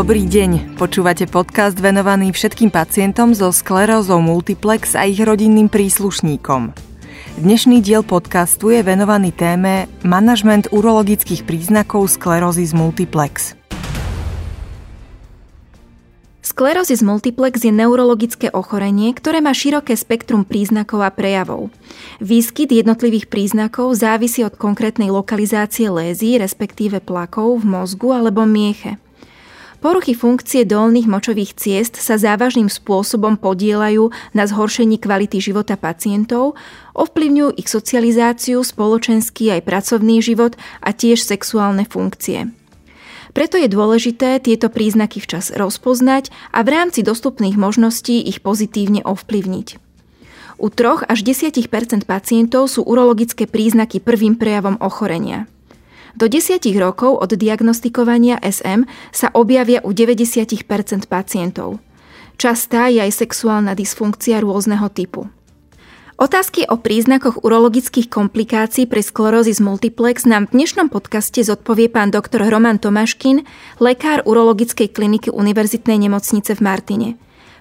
Dobrý deň, počúvate podcast venovaný všetkým pacientom so sklerózou multiplex a ich rodinným príslušníkom. Dnešný diel podcastu je venovaný téme manažment urologických príznakov sklerózy z multiplex. Sklerózis multiplex je neurologické ochorenie, ktoré má široké spektrum príznakov a prejavov. Výskyt jednotlivých príznakov závisí od konkrétnej lokalizácie lézy, respektíve plakov v mozgu alebo mieche. Poruchy funkcie dolných močových ciest sa závažným spôsobom podielajú na zhoršení kvality života pacientov, ovplyvňujú ich socializáciu, spoločenský aj pracovný život a tiež sexuálne funkcie. Preto je dôležité tieto príznaky včas rozpoznať a v rámci dostupných možností ich pozitívne ovplyvniť. U 3 až 10% pacientov sú urologické príznaky prvým prejavom ochorenia. Do 10 rokov od diagnostikovania SM sa objavia u 90% pacientov. Častá je aj sexuálna dysfunkcia rôzneho typu. Otázky o príznakoch urologických komplikácií pri sklerózis multiplex nám v dnešnom podcaste zodpovie pán doktor Roman Tomáškin, lekár urologickej kliniky Univerzitnej nemocnice v Martine.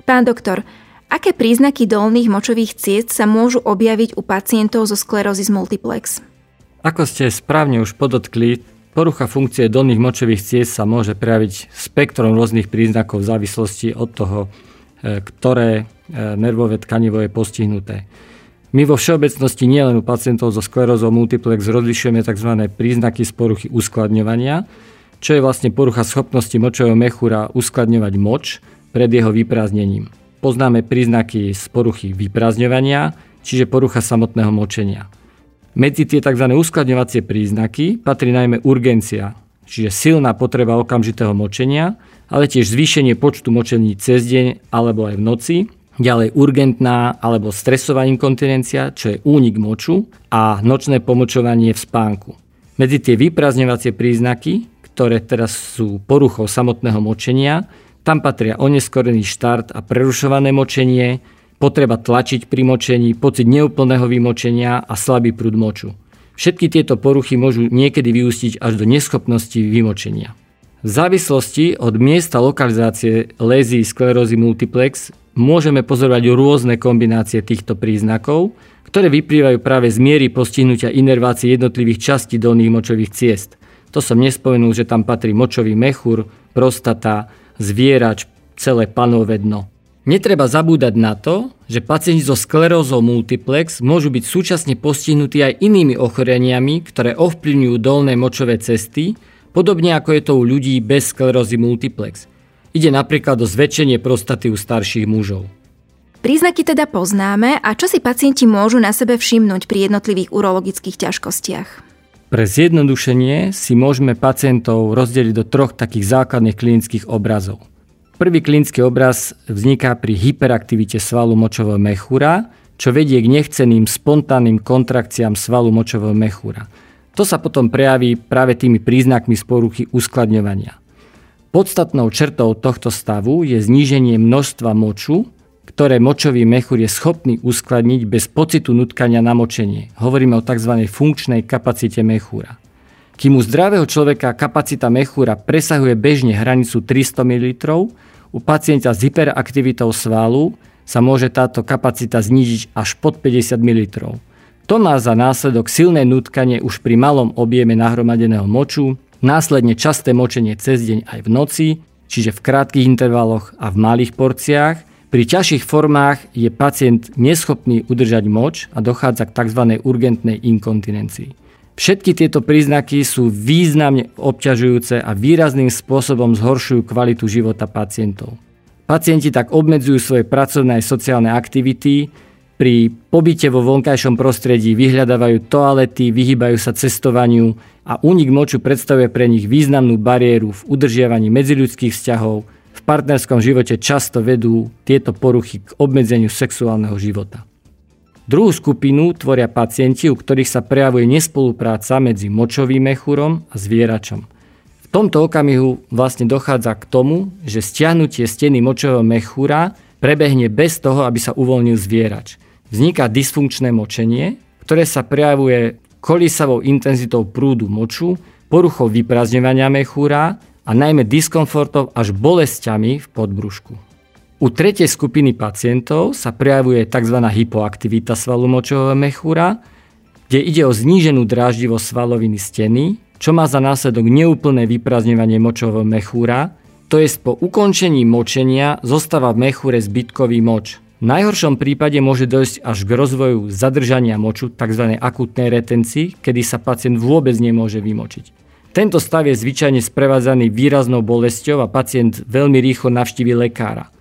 Pán doktor, aké príznaky dolných močových ciest sa môžu objaviť u pacientov zo sklerózis multiplex? Ako ste správne už podotkli, porucha funkcie dolných močových ciest sa môže prejaviť spektrom rôznych príznakov v závislosti od toho, e, ktoré e, nervové tkanivo je postihnuté. My vo všeobecnosti nielen u pacientov so sklerózou multiplex rozlišujeme tzv. príznaky z poruchy uskladňovania, čo je vlastne porucha schopnosti močového mechúra uskladňovať moč pred jeho vyprázdnením. Poznáme príznaky z poruchy vyprázdňovania, čiže porucha samotného močenia. Medzi tie tzv. uskladňovacie príznaky patrí najmä urgencia, čiže silná potreba okamžitého močenia, ale tiež zvýšenie počtu močení cez deň alebo aj v noci, ďalej urgentná alebo stresová inkontinencia, čo je únik moču a nočné pomočovanie v spánku. Medzi tie vyprázdňovacie príznaky, ktoré teraz sú poruchou samotného močenia, tam patria oneskorený štart a prerušované močenie, potreba tlačiť pri močení, pocit neúplného vymočenia a slabý prúd moču. Všetky tieto poruchy môžu niekedy vyústiť až do neschopnosti vymočenia. V závislosti od miesta lokalizácie lézy sklerózy multiplex môžeme pozorovať rôzne kombinácie týchto príznakov, ktoré vyplývajú práve z miery postihnutia inervácie jednotlivých častí dolných močových ciest. To som nespomenul, že tam patrí močový mechúr, prostata, zvierač, celé panové dno. Netreba zabúdať na to, že pacienti so sklerózou multiplex môžu byť súčasne postihnutí aj inými ochoreniami, ktoré ovplyvňujú dolné močové cesty, podobne ako je to u ľudí bez sklerózy multiplex. Ide napríklad o zväčšenie prostaty u starších mužov. Príznaky teda poznáme a čo si pacienti môžu na sebe všimnúť pri jednotlivých urologických ťažkostiach? Pre zjednodušenie si môžeme pacientov rozdeliť do troch takých základných klinických obrazov. Prvý klinický obraz vzniká pri hyperaktivite svalu močového mechúra, čo vedie k nechceným spontánnym kontrakciám svalu močového mechúra. To sa potom prejaví práve tými príznakmi z poruchy uskladňovania. Podstatnou črtou tohto stavu je zníženie množstva moču, ktoré močový mechúr je schopný uskladniť bez pocitu nutkania na močenie. Hovoríme o tzv. funkčnej kapacite mechúra. Kým u zdravého človeka kapacita mechúra presahuje bežne hranicu 300 ml, u pacienta s hyperaktivitou svalu sa môže táto kapacita znížiť až pod 50 ml. To má za následok silné nutkanie už pri malom objeme nahromadeného moču, následne časté močenie cez deň aj v noci, čiže v krátkých intervaloch a v malých porciách. Pri ťažších formách je pacient neschopný udržať moč a dochádza k tzv. urgentnej inkontinencii. Všetky tieto príznaky sú významne obťažujúce a výrazným spôsobom zhoršujú kvalitu života pacientov. Pacienti tak obmedzujú svoje pracovné a sociálne aktivity, pri pobyte vo vonkajšom prostredí vyhľadávajú toalety, vyhýbajú sa cestovaniu a únik moču predstavuje pre nich významnú bariéru v udržiavaní medziľudských vzťahov, v partnerskom živote často vedú tieto poruchy k obmedzeniu sexuálneho života. Druhú skupinu tvoria pacienti, u ktorých sa prejavuje nespolupráca medzi močovým mechúrom a zvieračom. V tomto okamihu vlastne dochádza k tomu, že stiahnutie steny močového mechúra prebehne bez toho, aby sa uvoľnil zvierač. Vzniká dysfunkčné močenie, ktoré sa prejavuje kolisavou intenzitou prúdu moču, poruchou vyprázdňovania mechúra a najmä diskomfortov až bolestiami v podbrušku. U tretej skupiny pacientov sa prejavuje tzv. hypoaktivita svalu močového mechúra, kde ide o zníženú dráždivosť svaloviny steny, čo má za následok neúplné vyprázdňovanie močového mechúra, to je po ukončení močenia zostáva v mechúre zbytkový moč. V najhoršom prípade môže dojsť až k rozvoju zadržania moču, tzv. akutnej retencii, kedy sa pacient vôbec nemôže vymočiť. Tento stav je zvyčajne sprevádzaný výraznou bolesťou a pacient veľmi rýchlo navštívi lekára.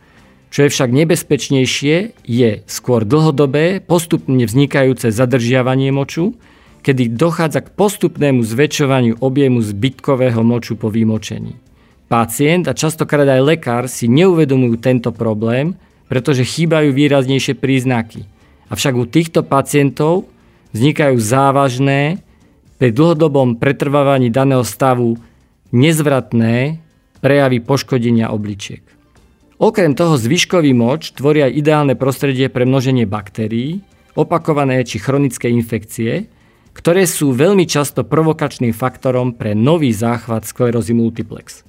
Čo je však nebezpečnejšie, je skôr dlhodobé, postupne vznikajúce zadržiavanie moču, kedy dochádza k postupnému zväčšovaniu objemu zbytkového moču po vymočení. Pacient a častokrát aj lekár si neuvedomujú tento problém, pretože chýbajú výraznejšie príznaky. Avšak u týchto pacientov vznikajú závažné, pri dlhodobom pretrvávaní daného stavu nezvratné prejavy poškodenia obličiek. Okrem toho zvyškový moč tvoria ideálne prostredie pre množenie baktérií, opakované či chronické infekcie, ktoré sú veľmi často provokačným faktorom pre nový záchvat sklerózy multiplex.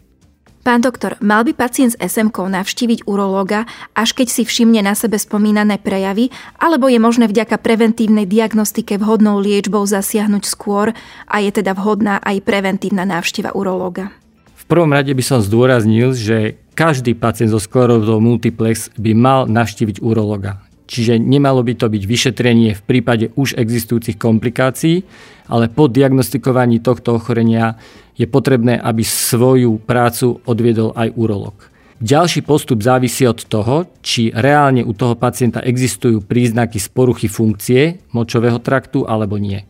Pán doktor, mal by pacient s SMK navštíviť urológa, až keď si všimne na sebe spomínané prejavy, alebo je možné vďaka preventívnej diagnostike vhodnou liečbou zasiahnuť skôr a je teda vhodná aj preventívna návšteva urológa? V prvom rade by som zdôraznil, že každý pacient so sklerózou multiplex by mal navštíviť urologa. Čiže nemalo by to byť vyšetrenie v prípade už existujúcich komplikácií, ale po diagnostikovaní tohto ochorenia je potrebné, aby svoju prácu odviedol aj urolog. Ďalší postup závisí od toho, či reálne u toho pacienta existujú príznaky z poruchy funkcie močového traktu alebo nie.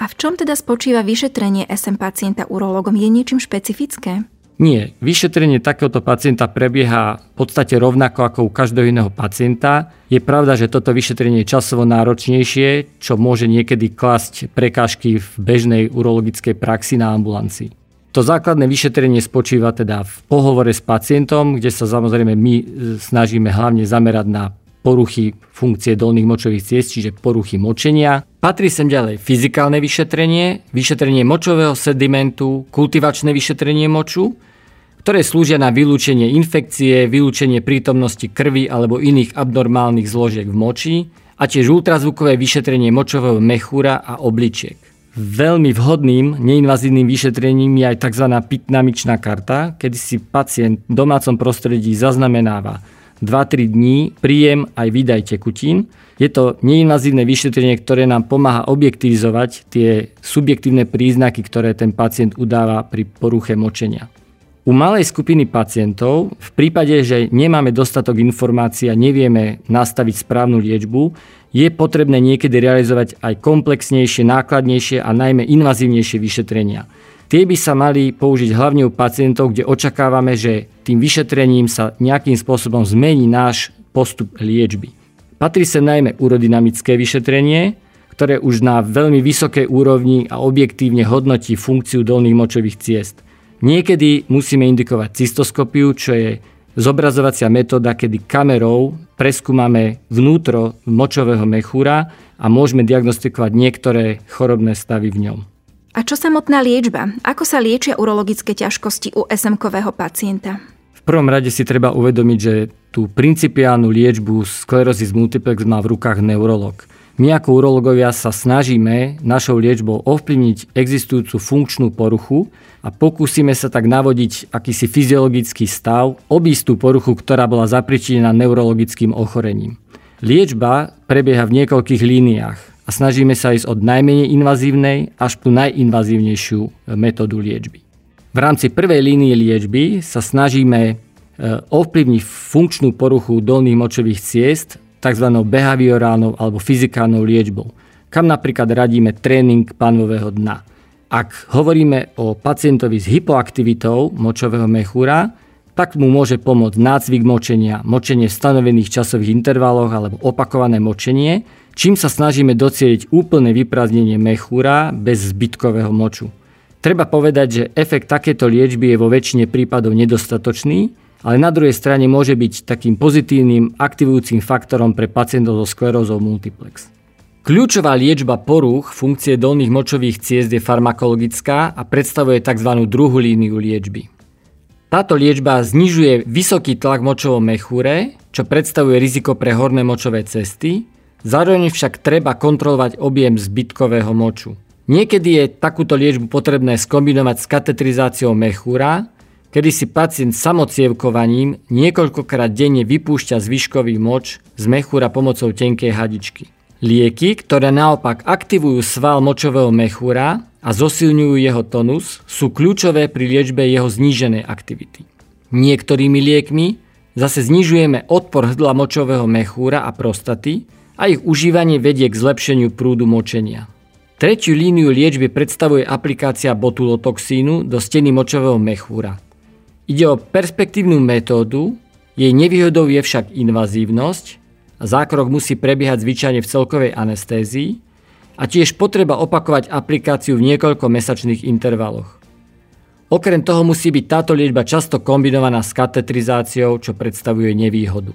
A v čom teda spočíva vyšetrenie SM pacienta urologom? Je niečím špecifické? Nie, vyšetrenie takéhoto pacienta prebieha v podstate rovnako ako u každého iného pacienta. Je pravda, že toto vyšetrenie je časovo náročnejšie, čo môže niekedy klasť prekážky v bežnej urologickej praxi na ambulancii. To základné vyšetrenie spočíva teda v pohovore s pacientom, kde sa samozrejme my e, snažíme hlavne zamerať na poruchy funkcie dolných močových ciest, čiže poruchy močenia. Patrí sem ďalej fyzikálne vyšetrenie, vyšetrenie močového sedimentu, kultivačné vyšetrenie moču, ktoré slúžia na vylúčenie infekcie, vylúčenie prítomnosti krvi alebo iných abnormálnych zložiek v moči a tiež ultrazvukové vyšetrenie močového mechúra a obličiek. Veľmi vhodným neinvazívnym vyšetrením je aj tzv. pitnamičná karta, kedy si pacient v domácom prostredí zaznamenáva 2-3 dní príjem aj výdaj tekutín. Je to neinvazívne vyšetrenie, ktoré nám pomáha objektivizovať tie subjektívne príznaky, ktoré ten pacient udáva pri poruche močenia. U malej skupiny pacientov, v prípade, že nemáme dostatok informácií a nevieme nastaviť správnu liečbu, je potrebné niekedy realizovať aj komplexnejšie, nákladnejšie a najmä invazívnejšie vyšetrenia. Tie by sa mali použiť hlavne u pacientov, kde očakávame, že tým vyšetrením sa nejakým spôsobom zmení náš postup liečby. Patrí sa najmä urodynamické vyšetrenie, ktoré už na veľmi vysokej úrovni a objektívne hodnotí funkciu dolných močových ciest. Niekedy musíme indikovať cystoskopiu, čo je zobrazovacia metóda, kedy kamerou preskúmame vnútro močového mechúra a môžeme diagnostikovať niektoré chorobné stavy v ňom. A čo samotná liečba? Ako sa liečia urologické ťažkosti u SMkového pacienta? V prvom rade si treba uvedomiť, že tú principiálnu liečbu sklerózy multiplex má v rukách neurolog. My ako urologovia sa snažíme našou liečbou ovplyvniť existujúcu funkčnú poruchu a pokúsime sa tak navodiť akýsi fyziologický stav, obísť tú poruchu, ktorá bola zapričinená neurologickým ochorením. Liečba prebieha v niekoľkých líniách a snažíme sa ísť od najmenej invazívnej až po najinvazívnejšiu metódu liečby. V rámci prvej línie liečby sa snažíme e, ovplyvniť funkčnú poruchu dolných močových ciest tzv. behaviorálnou alebo fyzikálnou liečbou, kam napríklad radíme tréning panového dna. Ak hovoríme o pacientovi s hypoaktivitou močového mechúra, tak mu môže pomôcť nácvik močenia, močenie v stanovených časových intervaloch alebo opakované močenie, čím sa snažíme docieliť úplné vyprázdnenie mechúra bez zbytkového moču. Treba povedať, že efekt takéto liečby je vo väčšine prípadov nedostatočný, ale na druhej strane môže byť takým pozitívnym aktivujúcim faktorom pre pacientov so sklerózou multiplex. Kľúčová liečba porúch funkcie dolných močových ciest je farmakologická a predstavuje tzv. druhú líniu liečby. Táto liečba znižuje vysoký tlak močovom mechúre, čo predstavuje riziko pre horné močové cesty, zároveň však treba kontrolovať objem zbytkového moču. Niekedy je takúto liečbu potrebné skombinovať s katetrizáciou mechúra, kedy si pacient samocievkovaním niekoľkokrát denne vypúšťa zvyškový moč z mechúra pomocou tenkej hadičky. Lieky, ktoré naopak aktivujú sval močového mechúra a zosilňujú jeho tonus, sú kľúčové pri liečbe jeho zníženej aktivity. Niektorými liekmi zase znižujeme odpor hrdla močového mechúra a prostaty a ich užívanie vedie k zlepšeniu prúdu močenia. Tretiu líniu liečby predstavuje aplikácia botulotoxínu do steny močového mechúra. Ide o perspektívnu metódu, jej nevýhodou je však invazívnosť Zákrok musí prebiehať zvyčajne v celkovej anestézii a tiež potreba opakovať aplikáciu v niekoľko mesačných intervaloch. Okrem toho musí byť táto liečba často kombinovaná s katetrizáciou, čo predstavuje nevýhodu.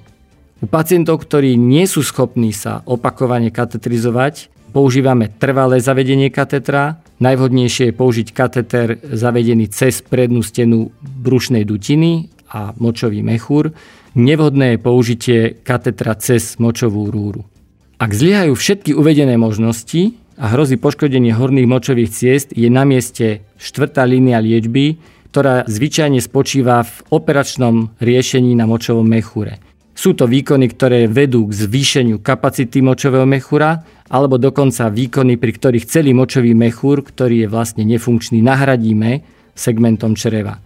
U pacientov, ktorí nie sú schopní sa opakovane katetrizovať, používame trvalé zavedenie katetra. Najvhodnejšie je použiť kateter zavedený cez prednú stenu brušnej dutiny a močový mechúr, Nevhodné je použitie katetra cez močovú rúru. Ak zlyhajú všetky uvedené možnosti a hrozí poškodenie horných močových ciest, je na mieste štvrtá línia liečby, ktorá zvyčajne spočíva v operačnom riešení na močovom mechúre. Sú to výkony, ktoré vedú k zvýšeniu kapacity močového mechúra, alebo dokonca výkony, pri ktorých celý močový mechúr, ktorý je vlastne nefunkčný, nahradíme segmentom čreva.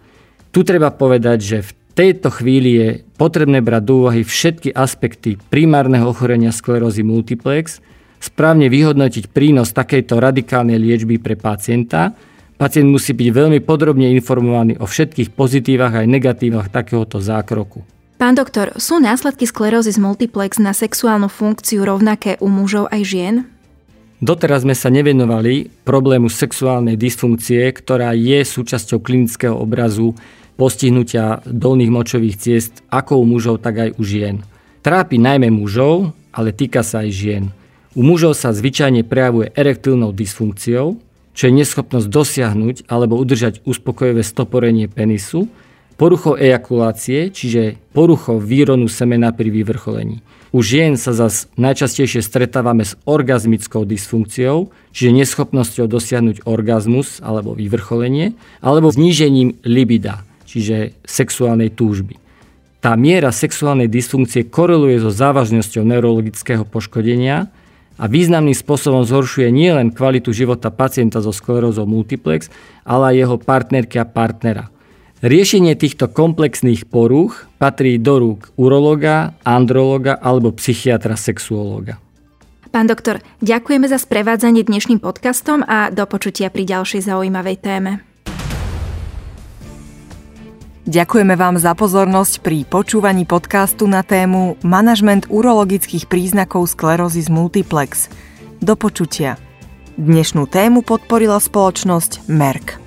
Tu treba povedať, že v tejto chvíli je potrebné brať do úvahy všetky aspekty primárneho ochorenia sklerózy multiplex, správne vyhodnotiť prínos takejto radikálnej liečby pre pacienta. Pacient musí byť veľmi podrobne informovaný o všetkých pozitívach aj negatívach takéhoto zákroku. Pán doktor, sú následky sklerózy z multiplex na sexuálnu funkciu rovnaké u mužov aj žien? Doteraz sme sa nevenovali problému sexuálnej dysfunkcie, ktorá je súčasťou klinického obrazu postihnutia dolných močových ciest ako u mužov, tak aj u žien. Trápi najmä mužov, ale týka sa aj žien. U mužov sa zvyčajne prejavuje erektilnou dysfunkciou, čo je neschopnosť dosiahnuť alebo udržať uspokojivé stoporenie penisu, poruchou ejakulácie, čiže poruchou výronu semena pri vyvrcholení. U žien sa zas najčastejšie stretávame s orgazmickou dysfunkciou, čiže neschopnosťou dosiahnuť orgazmus alebo vyvrcholenie, alebo znížením libida, čiže sexuálnej túžby. Tá miera sexuálnej dysfunkcie koreluje so závažnosťou neurologického poškodenia a významným spôsobom zhoršuje nielen kvalitu života pacienta so sklerózou multiplex, ale aj jeho partnerky a partnera. Riešenie týchto komplexných porúch patrí do rúk urologa, androloga alebo psychiatra sexuológa. Pán doktor, ďakujeme za sprevádzanie dnešným podcastom a do počutia pri ďalšej zaujímavej téme. Ďakujeme vám za pozornosť pri počúvaní podcastu na tému Manažment urologických príznakov sklerózy z multiplex. Do počutia. Dnešnú tému podporila spoločnosť Merck.